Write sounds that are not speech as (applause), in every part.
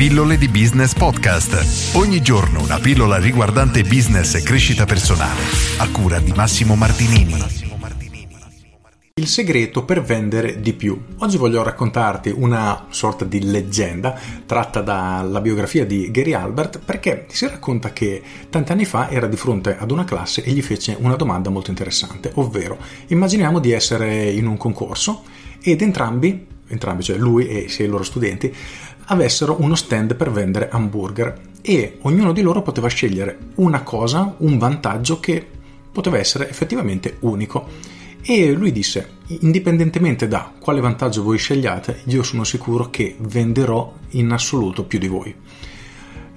Pillole di Business Podcast. Ogni giorno una pillola riguardante business e crescita personale. A cura di Massimo Martinini. Il segreto per vendere di più. Oggi voglio raccontarti una sorta di leggenda tratta dalla biografia di Gary Albert perché si racconta che tanti anni fa era di fronte ad una classe e gli fece una domanda molto interessante, ovvero immaginiamo di essere in un concorso ed entrambi entrambi, cioè lui e i loro studenti, avessero uno stand per vendere hamburger e ognuno di loro poteva scegliere una cosa, un vantaggio che poteva essere effettivamente unico. E lui disse, indipendentemente da quale vantaggio voi scegliate, io sono sicuro che venderò in assoluto più di voi.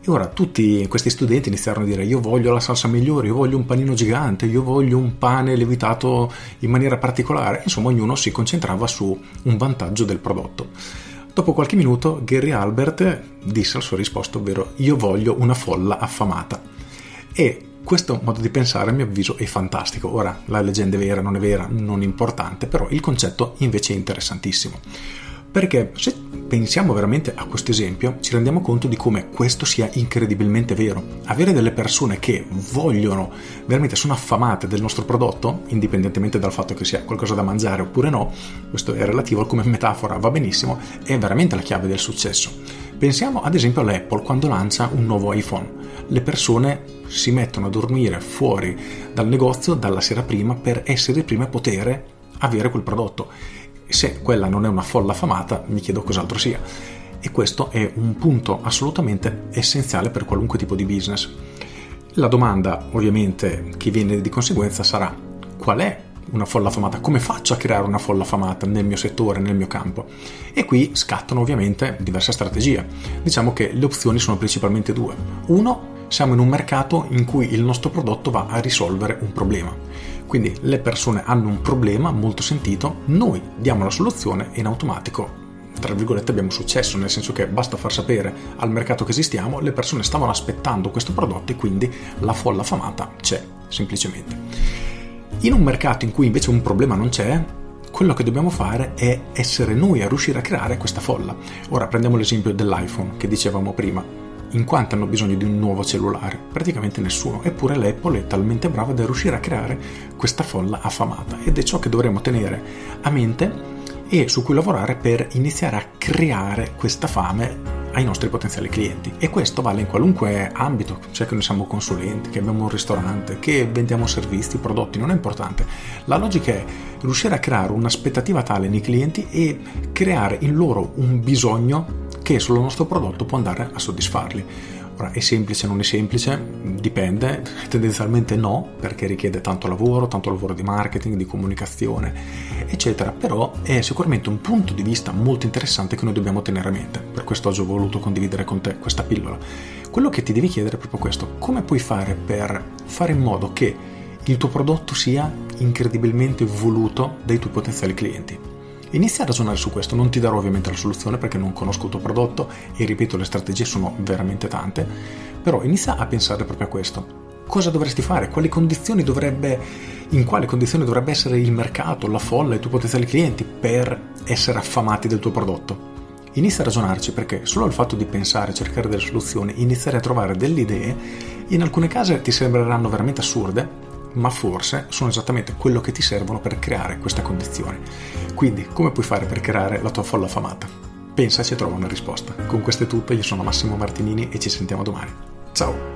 E ora tutti questi studenti iniziarono a dire io voglio la salsa migliore, io voglio un panino gigante, io voglio un pane levitato in maniera particolare. Insomma, ognuno si concentrava su un vantaggio del prodotto. Dopo qualche minuto Gary Albert disse la sua risposta, ovvero io voglio una folla affamata. E questo modo di pensare a mio avviso è fantastico. Ora, la leggenda è vera, non è vera, non è importante, però il concetto invece è interessantissimo. Perché se pensiamo veramente a questo esempio, ci rendiamo conto di come questo sia incredibilmente vero. Avere delle persone che vogliono, veramente sono affamate del nostro prodotto, indipendentemente dal fatto che sia qualcosa da mangiare oppure no, questo è relativo come metafora, va benissimo, è veramente la chiave del successo. Pensiamo ad esempio all'Apple quando lancia un nuovo iPhone. Le persone si mettono a dormire fuori dal negozio dalla sera prima per essere le prime a poter avere quel prodotto se quella non è una folla affamata, mi chiedo cos'altro sia. E questo è un punto assolutamente essenziale per qualunque tipo di business. La domanda, ovviamente, che viene di conseguenza sarà qual è una folla affamata? Come faccio a creare una folla affamata nel mio settore, nel mio campo? E qui scattano ovviamente diverse strategie. Diciamo che le opzioni sono principalmente due. Uno, siamo in un mercato in cui il nostro prodotto va a risolvere un problema. Quindi le persone hanno un problema molto sentito, noi diamo la soluzione e in automatico tra virgolette abbiamo successo, nel senso che basta far sapere al mercato che esistiamo, le persone stavano aspettando questo prodotto e quindi la folla affamata c'è, semplicemente. In un mercato in cui invece un problema non c'è, quello che dobbiamo fare è essere noi a riuscire a creare questa folla. Ora prendiamo l'esempio dell'iPhone che dicevamo prima in quanto hanno bisogno di un nuovo cellulare? Praticamente nessuno, eppure l'Apple è talmente brava da riuscire a creare questa folla affamata ed è ciò che dovremmo tenere a mente e su cui lavorare per iniziare a creare questa fame ai nostri potenziali clienti e questo vale in qualunque ambito, cioè che noi siamo consulenti, che abbiamo un ristorante, che vendiamo servizi, prodotti, non è importante. La logica è riuscire a creare un'aspettativa tale nei clienti e creare in loro un bisogno che sul nostro prodotto può andare a soddisfarli. Ora, è semplice, non è semplice? Dipende, (laughs) tendenzialmente no, perché richiede tanto lavoro, tanto lavoro di marketing, di comunicazione, eccetera, però è sicuramente un punto di vista molto interessante che noi dobbiamo tenere a mente. Per questo oggi ho voluto condividere con te questa pillola. Quello che ti devi chiedere è proprio questo, come puoi fare per fare in modo che il tuo prodotto sia incredibilmente voluto dai tuoi potenziali clienti? Inizia a ragionare su questo, non ti darò ovviamente la soluzione perché non conosco il tuo prodotto e ripeto le strategie sono veramente tante, però inizia a pensare proprio a questo. Cosa dovresti fare? Dovrebbe, in quali condizioni dovrebbe essere il mercato, la folla, i tuoi potenziali clienti per essere affamati del tuo prodotto? Inizia a ragionarci perché solo il fatto di pensare, cercare delle soluzioni, iniziare a trovare delle idee, in alcune case ti sembreranno veramente assurde, ma forse sono esattamente quello che ti servono per creare questa condizione. Quindi, come puoi fare per creare la tua folla affamata? Pensaci e trova una risposta. Con questo è tutto, io sono Massimo Martinini e ci sentiamo domani. Ciao!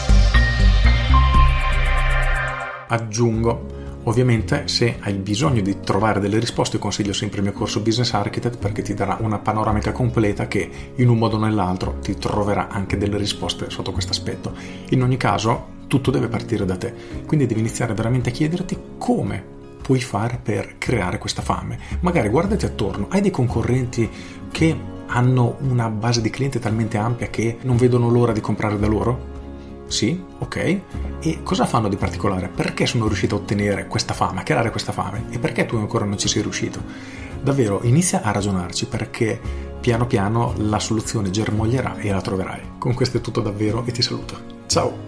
Aggiungo Ovviamente se hai bisogno di trovare delle risposte consiglio sempre il mio corso Business Architect perché ti darà una panoramica completa che in un modo o nell'altro ti troverà anche delle risposte sotto questo aspetto. In ogni caso tutto deve partire da te, quindi devi iniziare veramente a chiederti come puoi fare per creare questa fame. Magari guardati attorno, hai dei concorrenti che hanno una base di clienti talmente ampia che non vedono l'ora di comprare da loro? Sì, ok. E cosa fanno di particolare? Perché sono riuscito a ottenere questa fame, a creare questa fame? E perché tu ancora non ci sei riuscito? Davvero, inizia a ragionarci perché piano piano la soluzione germoglierà e la troverai. Con questo è tutto davvero e ti saluto. Ciao!